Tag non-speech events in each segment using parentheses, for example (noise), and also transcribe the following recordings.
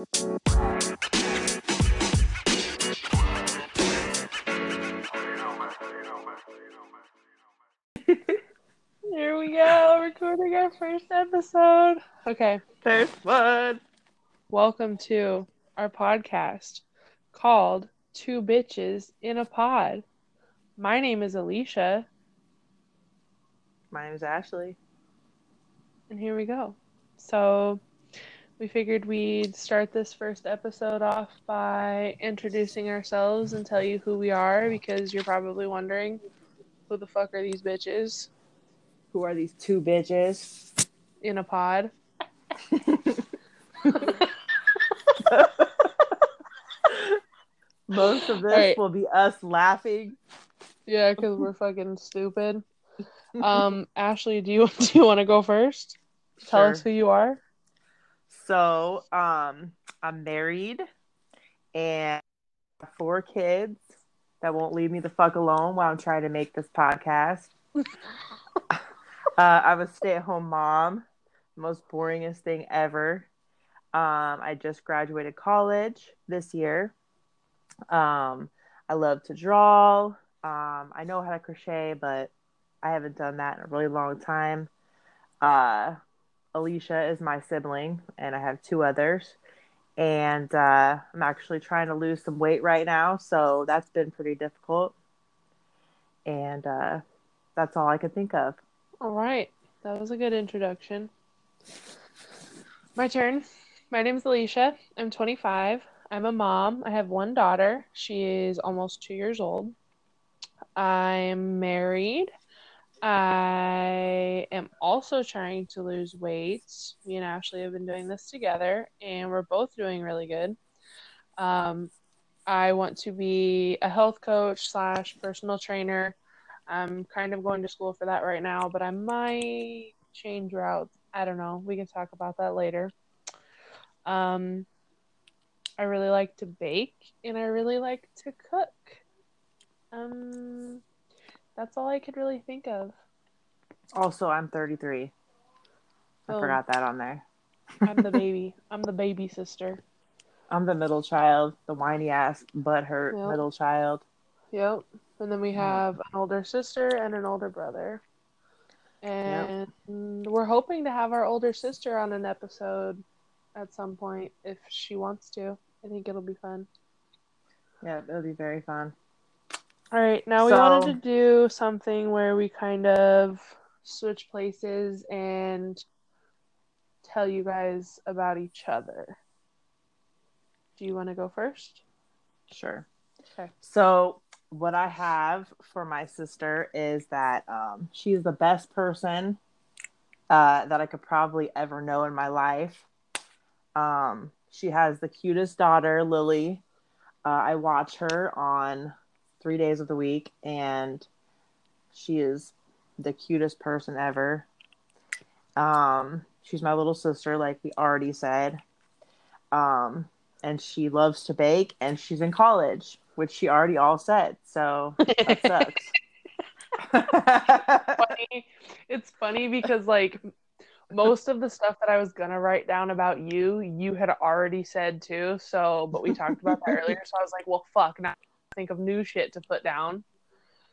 (laughs) Here we go, recording our first episode. Okay, First one. welcome to our podcast called Two Bitches in a Pod. My name is Alicia, My name is Ashley. and here we go. So, we figured we'd start this first episode off by introducing ourselves and tell you who we are because you're probably wondering who the fuck are these bitches Who are these two bitches? in a pod? (laughs) Most of this Alright. will be us laughing. Yeah, because we're (laughs) fucking stupid. Um, Ashley, do you (laughs) do you want to go first? Tell us who you are. So, um, I'm married and four kids that won't leave me the fuck alone while I'm trying to make this podcast. (laughs) uh, I'm a stay-at-home mom. Most boringest thing ever. Um, I just graduated college this year. Um, I love to draw. Um, I know how to crochet, but I haven't done that in a really long time. Uh, Alicia is my sibling, and I have two others. And uh, I'm actually trying to lose some weight right now, so that's been pretty difficult. And uh, that's all I could think of. All right, that was a good introduction. My turn. My name is Alicia. I'm 25. I'm a mom. I have one daughter. She is almost two years old. I'm married. I am also trying to lose weight. Me and Ashley have been doing this together, and we're both doing really good. Um, I want to be a health coach slash personal trainer. I'm kind of going to school for that right now, but I might change routes. I don't know. We can talk about that later. Um, I really like to bake and I really like to cook. Um, that's all I could really think of. Also, I'm 33. I Oh. forgot that on there. I'm the (laughs) baby. I'm the baby sister. I'm the middle child, the whiny ass, butthurt Yep. middle child. Yep. And then we have an older sister and an older brother. And we're hoping to have our older sister on an episode at some point if she wants to. I think it'll be fun. Yeah, it'll be very fun. All right, now we wanted to do something where we kind of switch places and tell you guys about each other. Do you want to go first? Sure. Okay. So, what I have for my sister is that um, she's the best person uh, that I could probably ever know in my life. Um, she has the cutest daughter, Lily. Uh, I watch her on three days of the week, and she is the cutest person ever. Um, she's my little sister, like we already said. Um, and she loves to bake, and she's in college, which she already all said. So that (laughs) sucks. funny. It's funny because like most of the stuff that I was gonna write down about you, you had already said too. So, but we talked about that earlier. So I was like, well, fuck. Now I think of new shit to put down.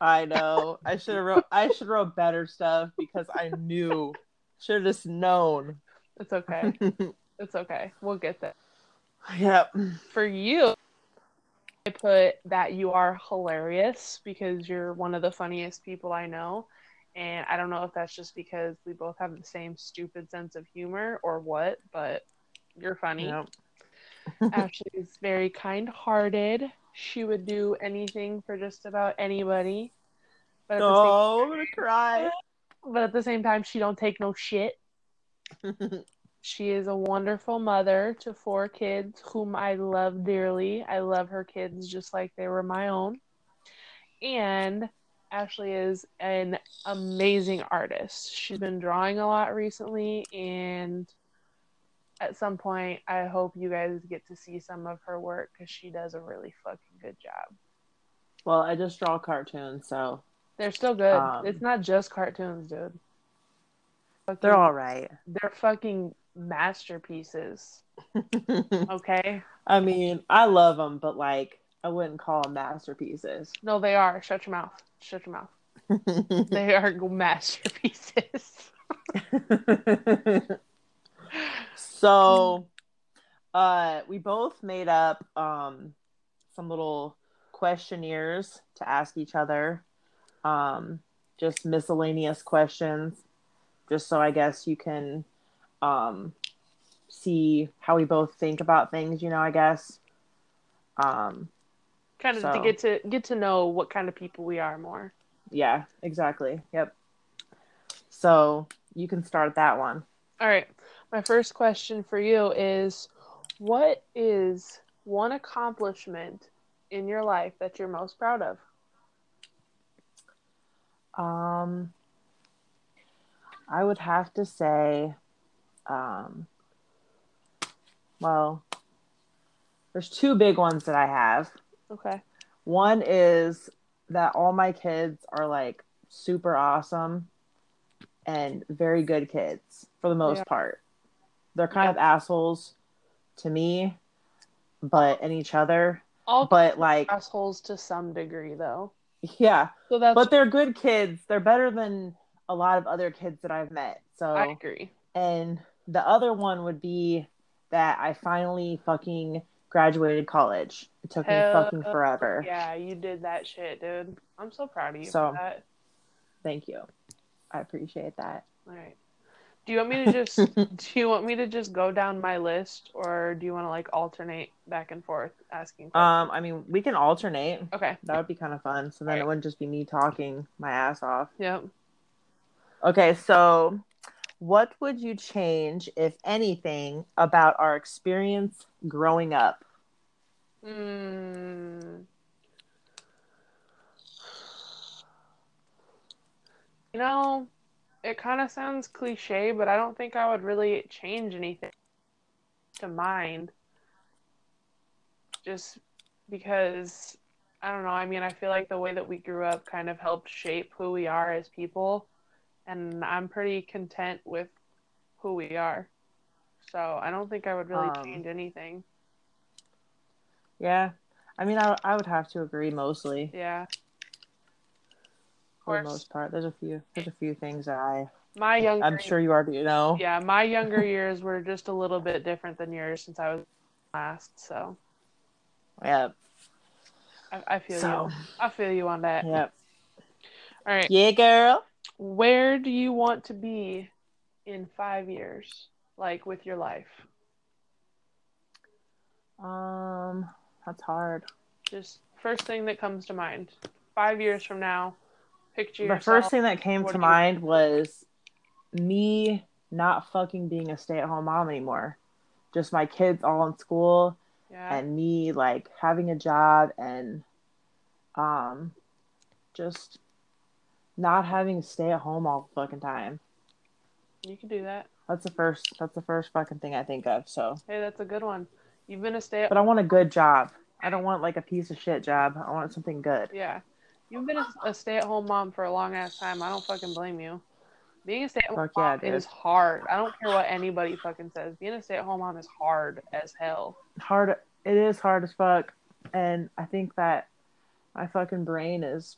I know. I should have wrote. I should wrote better stuff because I knew. Should have just known. It's okay. (laughs) It's okay. We'll get there. yep. For you, I put that you are hilarious because you're one of the funniest people I know. And I don't know if that's just because we both have the same stupid sense of humor or what, but you're funny. Yep. Ashley is very kind hearted. She would do anything for just about anybody. But at, the Oh, I'm gonna cry. but at the same time, she don't take no shit. (laughs) She is a wonderful mother to four kids whom I love dearly. I love her kids just like they were my own. And Ashley is an amazing artist. She's been drawing a lot recently, and at some point, I hope you guys get to see some of her work because she does a really fucking good job. well, I just draw cartoons, so They're still good. Um, it's not just cartoons, dude. Fucking- they're all right. they're fucking masterpieces. (laughs) Okay. I mean, I love them, but like, I wouldn't call them masterpieces. No, they are. Shut your mouth. Shut your mouth. (laughs) They are masterpieces. (laughs) so, uh, we both made up um, some little questionnaires to ask each other, um, just miscellaneous questions, just so I guess you can um, see how we both think about things. You know, I guess. Um, kind of to get to get to know what kind of people we are more. yeah, exactly. Yep. So you can start that one. All right. My first question for you is what is one accomplishment in your life that you're most proud of? Um, I would have to say, um, well, there's two big ones that I have. Okay. One is that all my kids are like super awesome and very good kids for the most Yeah. part. They're kind of assholes to me, but and each other. All But like, assholes to some degree though. yeah, So that's but they're good kids. They're better than a lot of other kids that I've met. So I agree. And the other one would be that I finally fucking graduated college. It took Hell me fucking forever. Yeah, you did that shit, dude. I'm so proud of you So- for that. Thank you. I appreciate that. All right. Do you want me to just (laughs) do you want me to just go down my list or do you want to like alternate back and forth asking questions? Um, I mean, we can alternate. okay. That would be kind of fun. So then Right. it wouldn't just be me talking my ass off. Yep. Okay, so what would you change, if anything, about our experience growing up? Mm. You know, it kind of sounds cliche, but I don't think I would really change anything to mind. Just because, I don't know, I mean, I feel like the way that we grew up kind of helped shape who we are as people, and I'm pretty content with who we are. So I don't think I would really Um, change anything. Yeah, I mean, I, I would have to agree mostly Yeah. For the most part. There's a few there's a few things that I My younger I'm sure you already know. Yeah, my younger years were just a little bit different than yours since I was last. So yeah, I, I feel So you. I feel you on that. yep. All right. Yeah, girl. Where do you want to be in five years, like with your life? Um, that's hard. Just first thing that comes to mind. Five years from now, picture The yourself. first thing that came to you- mind was me not fucking being a stay-at-home mom anymore. Just my kids all in school yeah. and me like having a job and um just not having to stay at home all the fucking time. you can do that. That's the first that's the first fucking thing I think of. So Hey, that's a good one. You've been a stay at but I want a good job. I don't want like a piece of shit job. I want something good. Yeah. You've been a, a stay at home mom for a long ass time. I don't fucking blame you. Being a stay at home yeah, mom dude. is hard. I don't care what anybody fucking says. Being a stay at home mom is hard as hell. Hard it is hard as fuck. And I think that my fucking brain is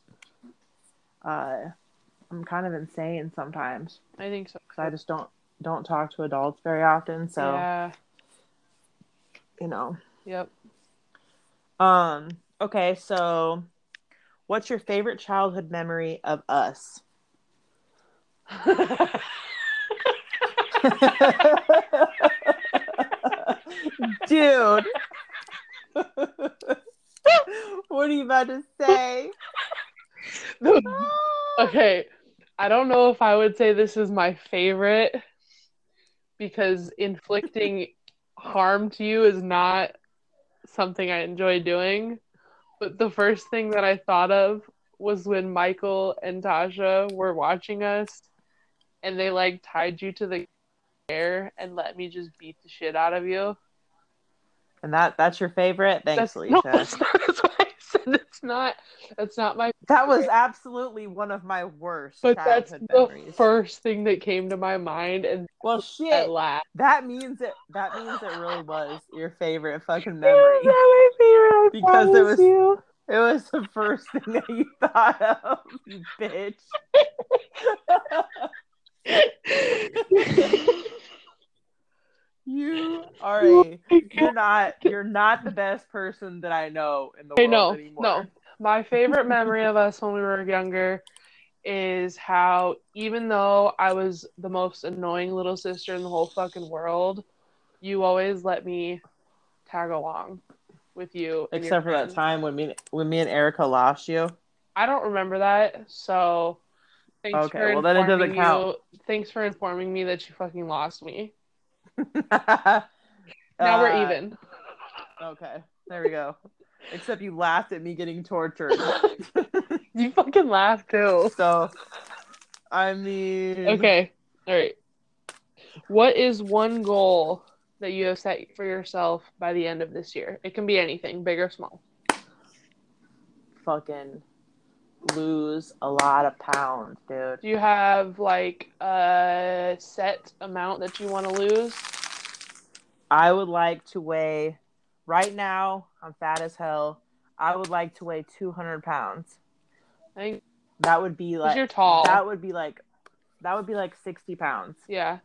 uh I'm kind of insane sometimes I think so. because I just don't don't talk to adults very often. So Yeah. you know. Yep. Um. Okay. So, what's your favorite childhood memory of us? Dude. what are you about to say? okay. I don't know if I would say this is my favorite because inflicting harm to you is not something I enjoy doing. But the first thing that I thought of was when Michael and Tasha were watching us and they like tied you to the chair and let me just beat the shit out of you. And that that's your favorite? Thanks, That's, Alicia. no, that's not that's what I said. that's not that's not my That was absolutely one of my worst but that's childhood the first thing that came to my mind and well, at shit. last. That means it. That means it really was your favorite fucking (laughs) It memory. was not my favorite, I Because it was- you. It was the first thing that you (laughs) thought of, you bitch. (laughs) You (laughs) are oh a. You're not. You're not the best person that I know in the Hey, world no, anymore. no. My favorite memory of (laughs) us when we were younger is how even though I was the most annoying little sister in the whole fucking world, you always let me tag along with you. Except for that time when me when me and Erica lost you. I don't remember that, so thanks Okay, for well, then it doesn't count. you. Thanks for informing me that you fucking lost me. Now (laughs) Now we're uh, even. Okay, there we go. Except you laughed at me getting tortured. (laughs) you fucking laughed too. so, I mean, Okay. All right. What is one goal that you have set for yourself by the end of this year? It can be anything, big or small. fucking lose a lot of pounds, dude. Do you have like a set amount that you want to lose? I would like to weigh. Right now, I'm fat as hell. I would like to weigh 200 pounds. I think That would be like you're tall. that would be like that would be like 60 pounds. Yeah.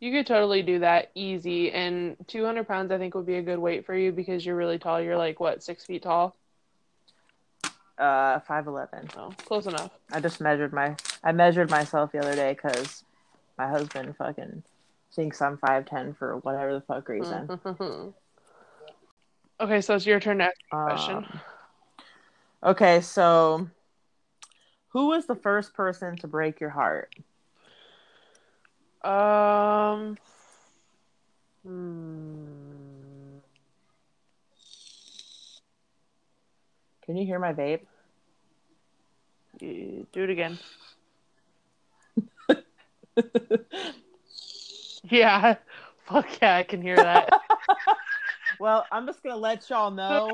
You could totally do that easy. And 200 pounds, I think, would be a good weight for you because you're really tall. You're like, what, six feet tall? Uh, 5'11. Oh, close enough. I just measured my I measured myself the other day because my husband fucking thinks I'm 5'10 for whatever the fuck reason. (laughs) okay, so it's your turn to ask me question. Um, okay, so who was the first person to break your heart? Um. Hmm. Can you hear my vape? Do it again. (laughs) Yeah. Fuck yeah, I can hear that. (laughs) well, I'm just gonna let y'all know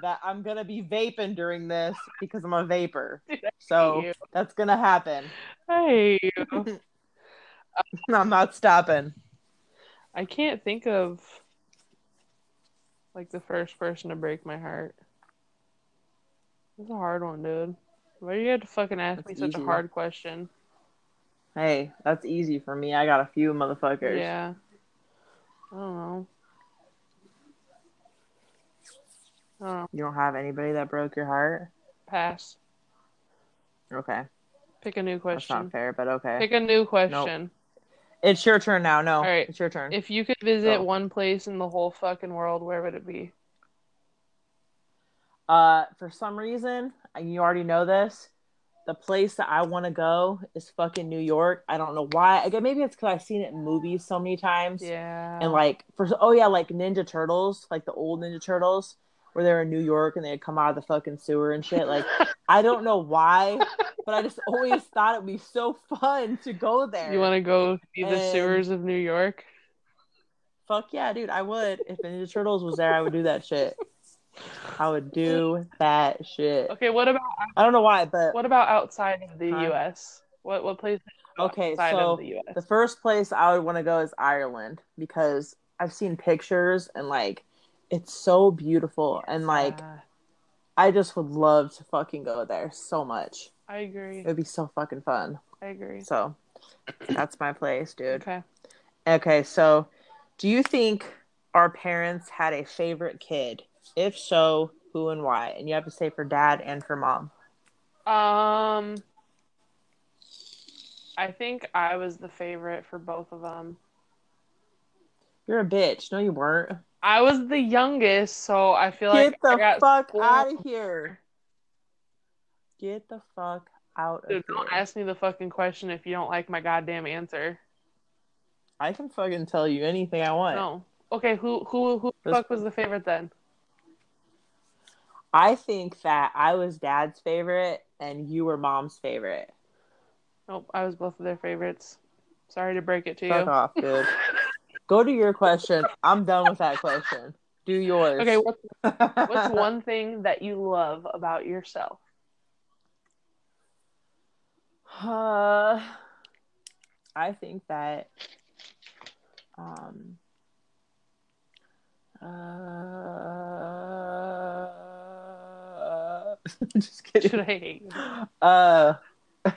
that I'm gonna be vaping during this because I'm a vapor. (laughs) So you. that's gonna happen. Hey. I'm not stopping. I can't think of like the first person to break my heart. It's a hard one, dude. Why do you have to fucking ask me That's such a hard question? Hey, that's easy for me. I got a few motherfuckers. Yeah. I don't know. I don't know. You don't have anybody that broke your heart? Pass. Okay. Pick a new question. That's not fair, but okay. Pick a new question. It's your turn now. No. All right. It's your turn. If you could visit Go. one place in the whole fucking world, where would it be? Uh, for some reason, and you already know this, the place that I want to go is fucking New York. I don't know why. Again, maybe it's because I've seen it in movies so many times. Yeah. And like, for oh yeah, like Ninja Turtles, like the old Ninja Turtles, where they were in New York and they had come out of the fucking sewer and shit. Like, I don't know why, but I just always (laughs) thought it'd be so fun to go there. you want to go see the And- sewers of New York? Fuck yeah, dude! I would. If the Ninja Turtles was there, I would do that shit. I would do that shit. Okay, what about I don't know why, but what about outside of the Huh? U.S.? What what place? Okay, so of the U.S. the first place I would want to go is Ireland because I've seen pictures and like it's so beautiful and like Ah, I just would love to fucking go there so much. I agree. It would be so fucking fun. I agree. So that's my place, dude. Okay. Okay, so do you think our parents had a favorite kid? If so, who and why? And you have to say for dad and for mom. Um, I think I was the favorite for both of them. You're a bitch. No, you weren't. I was the youngest, so I feel Get like I the fuck out of here. Get the fuck out Dude, of don't here. ask me the fucking question if you don't like my goddamn answer. I can fucking tell you anything I want. No. Okay, who who who the fuck was the favorite then? I think that I was dad's favorite and you were mom's favorite. Nope, I was both of their favorites. Sorry to break it to Fuck you. off, dude. (laughs) Go to your question. I'm done with that question. Do yours. Okay, what's what's (laughs) one thing that you love about yourself? Uh, I think that um uh, (laughs) just kidding. Should I hate you? Uh, (laughs)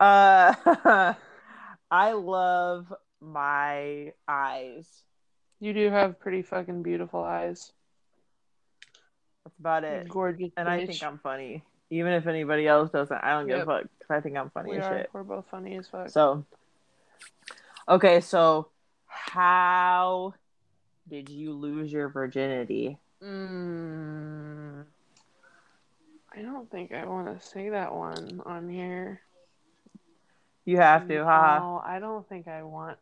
uh, (laughs) I love my eyes. You do have pretty fucking beautiful eyes. That's about it. gorgeous. And I think I'm funny. Even if anybody else doesn't, I don't give Yep. a fuck because I think I'm funny we as are. shit. We're both funny as fuck. So, okay, so how did you lose your virginity? Mm, I don't think I want to say that one on here. You have to, haha. No, I don't think I want.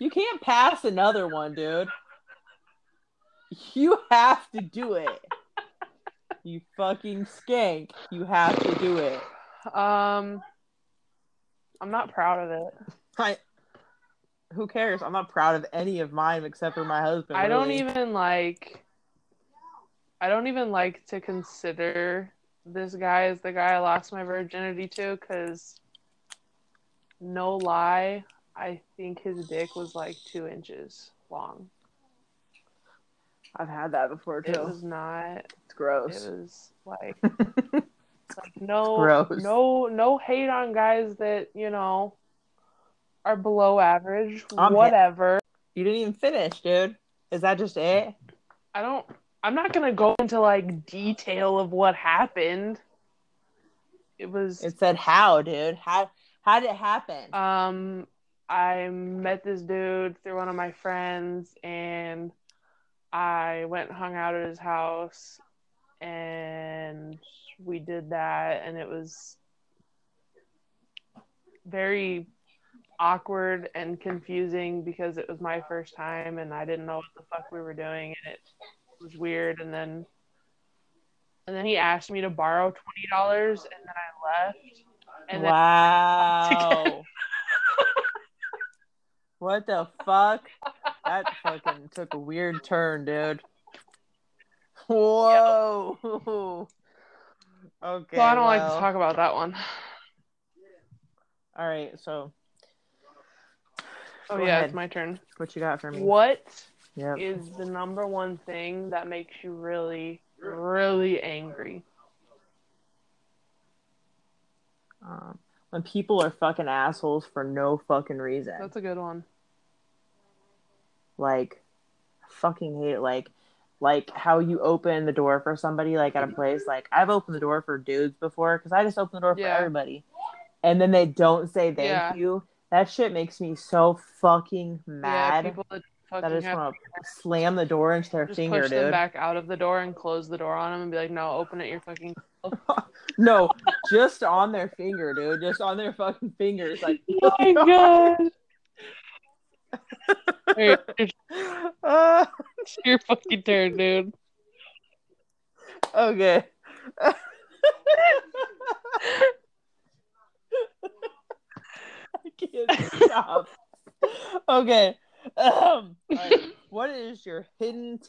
You can't pass another one, dude. You have to do it. You fucking skank. You have to do it. Um, I'm not proud of it. I, who cares? I'm not proud of any of mine except for my husband. I don't even like. I don't even like to consider this guy as the guy I lost my virginity to because, no lie, I think his dick was like two inches long. I've had that before too. It was not. it's gross. It gross. was like, (laughs) like no, gross. no, no hate on guys that you know are below average. I'm hit- whatever. you didn't even finish, dude. Is that just it? I don't. I'm not gonna go into like detail of what happened. It was It said how, dude. How how did it happen? um I met this dude through one of my friends and I went and hung out at his house and we did that and it was very awkward and confusing because it was my first time and I didn't know what the fuck we were doing and it was weird and then and then he asked me to borrow twenty dollars and then I left and then wow. (laughs) what the fuck? That fucking took a weird turn, dude. Whoa. Okay. so I don't like to talk about that one. All right, so Oh yeah, ahead. it's my turn. what you got for me? What Yep. is the number one thing that makes you really, really angry? Um, when people are fucking assholes for no fucking reason. That's a good one. like I fucking hate it. like like how you open the door for somebody like at a place like i've opened the door for dudes before because i just open the door for Yeah. everybody and then they don't say thank Yeah. you that shit makes me so fucking mad Yeah, people that fucking i just want to slam the door into their just finger push them dude back out of the door and close the door on them and be like, no, open it you're fucking. (laughs) no just on their finger dude just on their fucking fingers like (laughs) Oh my (laughs) god! Hey, it's uh, your fucking turn, dude. okay I can't stop. Okay. Um, alright. What is your hidden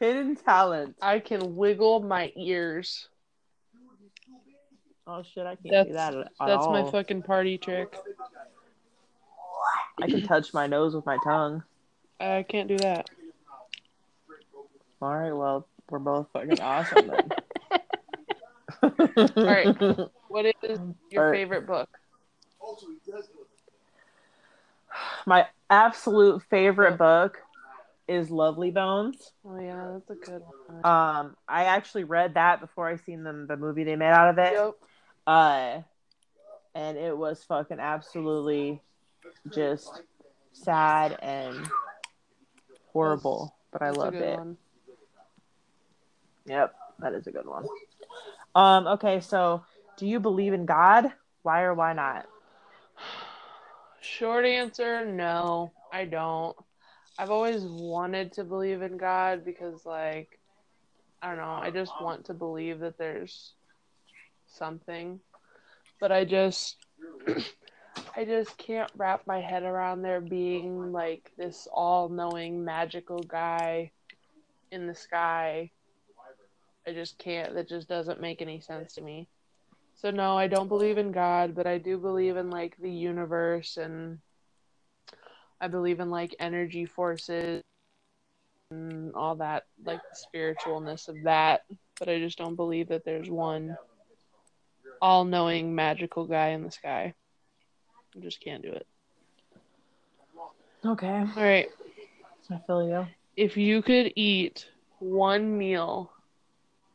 hidden talent? I can wiggle my ears. Oh shit, I can't That's do that at, at that's my fucking party trick. I can touch my nose with my tongue. I can't do that. All right, well, we're both fucking awesome then. (laughs) (laughs) right. What is your Alright. favorite book? My absolute favorite book is Lovely Bones. Oh yeah, that's a good one. Um, I actually read that before I seen them the movie they made out of it. Yep. Uh, and it was fucking absolutely just sad and horrible, but I That's loved it. one. Yep, that is a good one. Um, okay, so do you believe in God? Why or why not? Short answer, no, I don't. I've always wanted to believe in God because, like, I don't know, I just want to believe that there's something. But I just, (clears throat) I just can't wrap my head around there being like this all knowing magical guy in the sky. I just can't. That just doesn't make any sense to me. So, no, I don't believe in God, but I do believe in like the universe and I believe in like energy forces and all that, like the spiritualness of that. But I just don't believe that there's one all knowing magical guy in the sky. I just can't do it. Okay. All right. I feel you. If you could eat one meal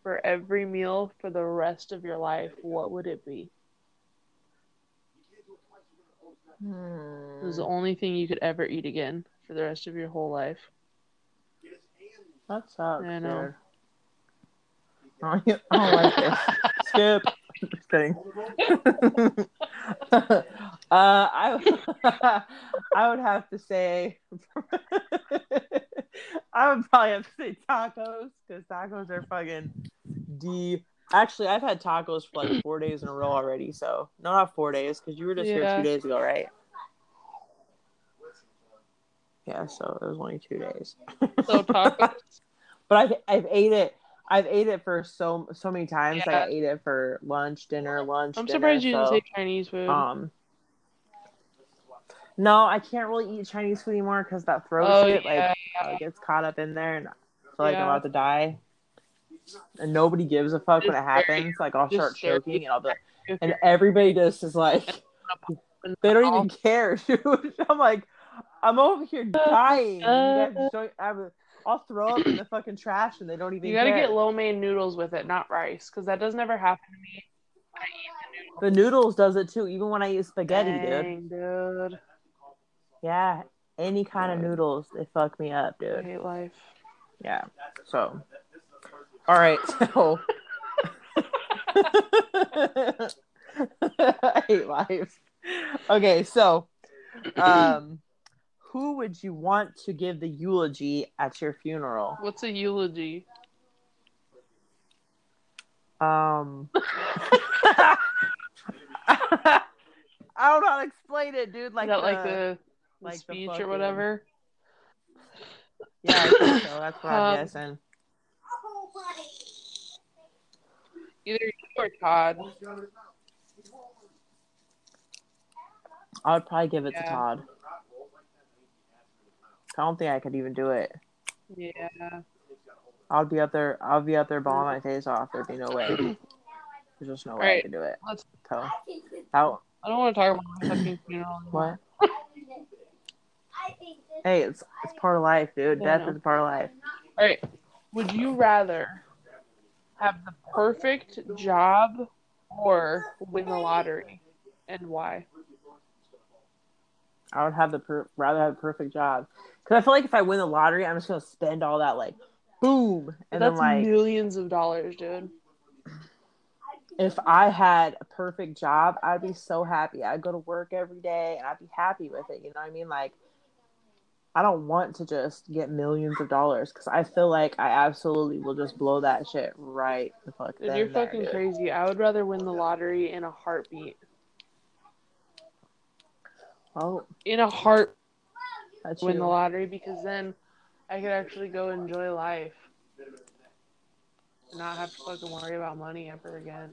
for every meal for the rest of your life, what would it be? It was the Hmm. only thing you could ever eat again for the rest of your whole life. That sucks. I know. dude. I (laughs) don't, I don't like this. Skip. (laughs) Just kidding. (laughs) uh, I (laughs) I would have to say (laughs) I would probably have to say tacos because tacos are fucking d. Actually, I've had tacos for like four days in a row already. So no, not four days because you were just here two days ago, right? Yeah, so it was only two days. So tacos. (laughs) but I've I've ate it. I've ate it for so so many times. Like I ate it for lunch, dinner, lunch. I'm dinner, surprised you didn't say Chinese food. Um. No, I can't really eat Chinese food anymore because that throat Oh, shit yeah. like uh, gets caught up in there, and I feel like I'm about to die. And nobody gives a fuck when it happens. Like I'll start choking, and I'll be like, and everybody just is like, they don't even care, (laughs) dude. I'm like, I'm over here dying. Just don't. I would- I'll throw up in the fucking trash, and they don't even. You gotta care. get lo mein noodles with it, not rice, because that does never happen to me. I eat The noodles does it too, even when I eat spaghetti, noodles. dude. Dude. Yeah, any kind of noodles, they fuck me up, dude. I hate life. Yeah. So, all right. (laughs) So, (laughs) I hate life. Okay, so, um, who would you want to give the eulogy at your funeral? What's a eulogy? Um, (laughs) I don't know how to explain it, dude. Like, Is that like the- the, the like the speech fucking- or whatever? yeah, I think so. (laughs) That's what I'm Um, guessing. Either you or Todd. I would probably give it to Todd. I don't think I could even do it. Yeah. I'll be up there. I'll be up there bawling my face off. There'd be no way. (clears throat) There's just no way I Right. could do it. Let's- So, how? I don't want to talk about my fucking funeral. anymore. What? Hey, it's it's part of life, dude. Yeah, Death is part of life. All right. Would you rather have the perfect job or win the lottery, and why? I would have the per- rather have a perfect job because I feel like if I win the lottery, I'm just gonna spend all that like, boom, and That's then like millions of dollars, dude. if I had a perfect job, I'd be so happy. I'd go to work every day and I'd be happy with it. You know what I mean? Like, I don't want to just get millions of dollars because I feel like I absolutely will just blow that shit right the fuck. Dude, you're there, fucking dude. crazy. I would rather win the lottery in a heartbeat. Oh, In a heart, that's win the lottery because then I could actually go enjoy life. Not have to fucking worry about money ever again.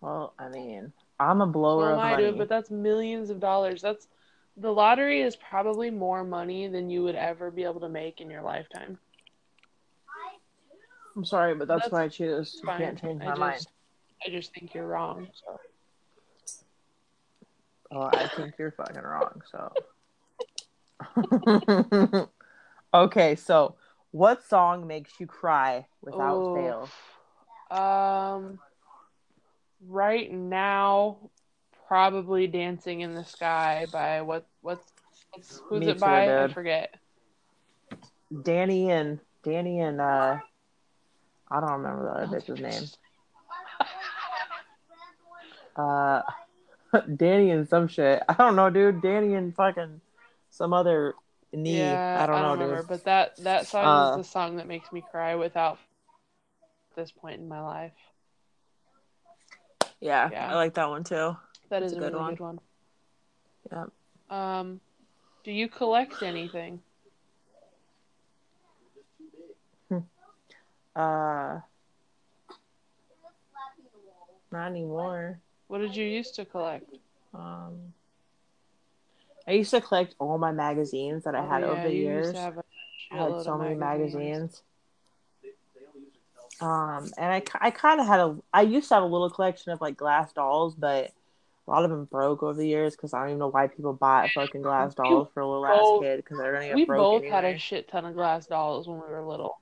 Well, I mean, I'm a blower am of I, money. dude, but that's millions of dollars. That's the lottery is probably more money than you would ever be able to make in your lifetime. I'm sorry, but that's, That's what I choose. You fine. can't change I my just- mind. I just think you're wrong. So Oh, I think you're fucking wrong. So. (laughs) okay, so what song makes you cry without Oh. fail? Um, right now, probably "Dancing in the Sky" by what? What's, what's who's Me it too, by? I forget. Dani and Dani and uh, I don't remember the other bitch's name. Uh, (laughs) Dani and some shit. I don't know, dude. Dani and fucking some other knee. Yeah, I don't know, remember, dude. but that that song Uh, is the song that makes me cry without this point in my life. Yeah, Yeah. I like that one too. That That's is a good really one. good one. Yep. Um, do you collect anything? Uh, not anymore. What did you used to collect? Um, I used to collect all my magazines that I Oh, had yeah, over the years. Used to have a I had so many magazines. magazines. Um, and I, I kind of had a, I used to have a little collection of like glass dolls, but a lot of them broke over the years because I don't even know why people bought fucking glass We dolls for a little ass kid because they're gonna get We broke both anyway. had a shit ton of glass dolls when we were little.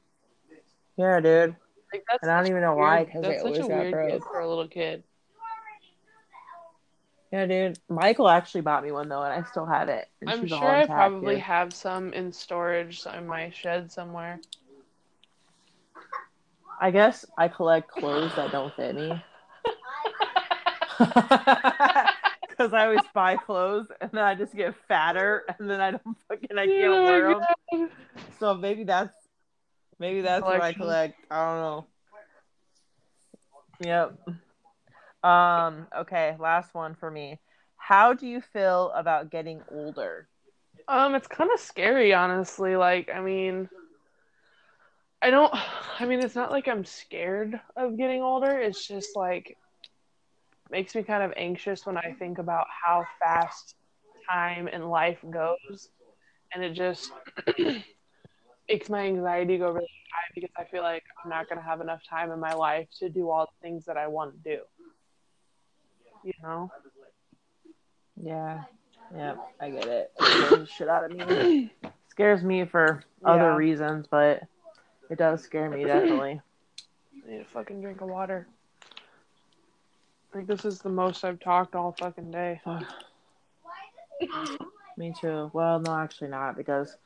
yeah, dude. Like that's And I don't even know why, weird- 'cause that's they such always a got weird broke. for a little kid. Yeah, dude. Michael actually bought me one though, and I still have it. I'm sure I probably dude. have some in storage in my shed somewhere. I guess I collect clothes that don't fit me. (laughs) Because I always buy clothes and then I just get fatter and then I don't fucking I can't Oh wear them. God. So maybe that's maybe that's what I collect. I don't know. Yep. Um. Okay. Last one for me. How do you feel about getting older? Um, it's kind of scary, honestly. Like, I mean, I don't. (sighs) I mean, it's not like I'm scared of getting older. It's just like makes me kind of anxious when I think about how fast time and life goes, and it just (clears throat) makes my anxiety go really high because I feel like I'm not gonna have enough time in my life to do all the things that I want to do. You know. Yeah. Yeah. I get it. It (clears throat) scares shit out of me. scares me for other Yeah. reasons, but it does scare me (clears throat) definitely. I need a fucking drink of water. I think this is the most I've talked all fucking day. (sighs) Me too. Well, no, actually not because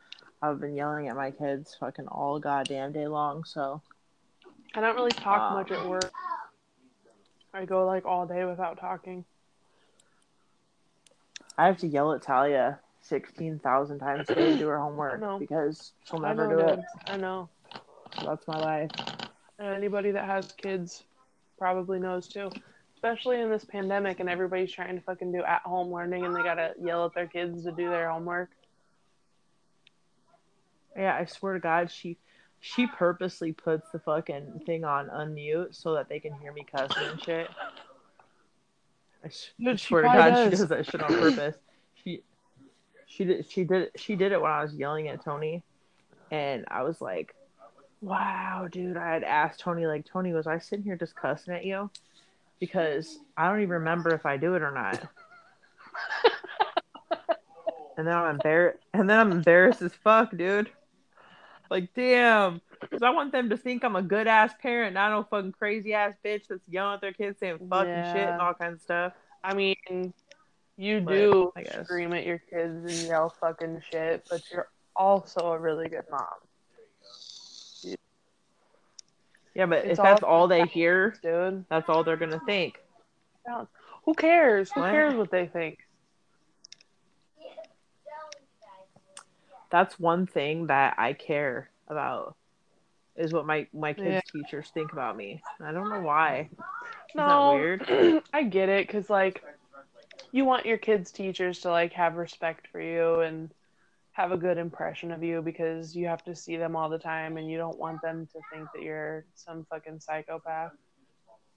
I've been yelling at my kids fucking all goddamn day long. So I don't really talk Um, much at work. I go like all day without talking. I have to yell at Talia sixteen thousand times a day to do her homework because she'll never do it. I know. So that's my life. And anybody that has kids probably knows too. Especially in this pandemic and everybody's trying to fucking do at home learning and they gotta yell at their kids to do their homework. Yeah, I swear to God, she she purposely puts the fucking thing on unmute so that they can hear me cussing and shit. I, she swear to God, she does. does that shit on purpose. She she did she did she did it when I was yelling at Tony, and I was like, "Wow, dude!" I had asked Tony like, "Tony, was I sitting here just cussing at you?" Because I don't even remember if I do it or not. (laughs) and then I'm embarrassed. And then I'm embarrassed as fuck, dude. Like, damn. Because I want them to think I'm a good ass parent, not no fucking crazy ass bitch that's yelling at their kids saying fucking shit Yeah. and all kinds of stuff. I mean, you But, do scream at your kids and yell fucking shit, but you're also a really good mom. Yeah, but It's if that's all- they hear, Dude. that's all they're gonna think. Who cares? Who cares what they think? That's one thing that I care about. Is what my my kids' Yeah. teachers think about me. I don't know why. Is that No, weird? (clears throat) I get it because like you want your kids' teachers to like have respect for you and have a good impression of you because you have to see them all the time and you don't want them to think that you're some fucking psychopath.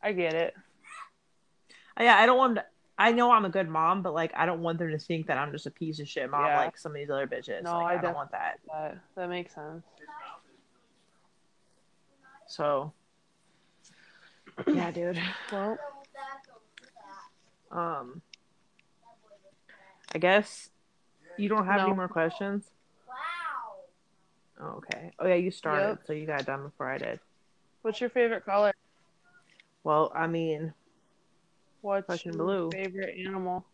I get it. Yeah, I don't want. To, I know I'm a good mom, but like I don't want them to think that I'm just a piece of shit mom Yeah. like some of these other bitches. No, like, I I, don't want that. That that makes sense. So yeah, dude. Well, Um, I guess you don't have any more questions. Wow. Oh, okay. Oh yeah, you started, Yep. so you got done before I did. what's your favorite color? Well, I mean, What's Fucking your blue. favorite animal?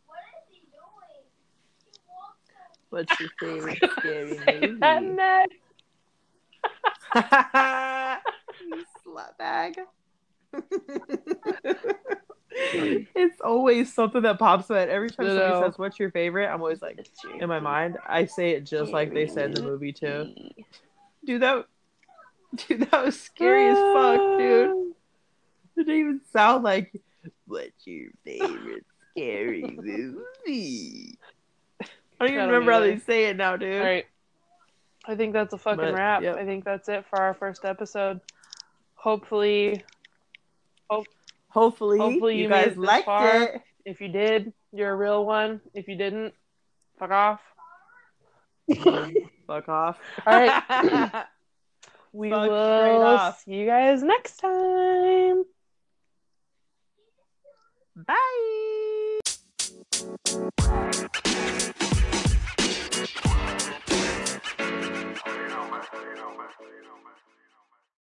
what's your favorite scary (laughs) that movie? neck. (laughs) you slut bag. (laughs) it's always something that pops up. Every time somebody Ditto. says, "What's your favorite?" I'm always like, in my mind, I say it just like they said in the movie too. Dude, that, (laughs) dude, that was scary as fuck, dude. It didn't even sound like, "What's your favorite scary movie. I don't I even don't remember how they say it now, dude. All right. I think that's a fucking But, wrap. yep. I think that's it for our first episode. Hopefully, Hopefully, hopefully you, you guys liked far. it. If you did, you're a real one. If you didn't, fuck off. fuck off. (laughs) All right. (clears throat) we fuck will see you guys next time. Bye.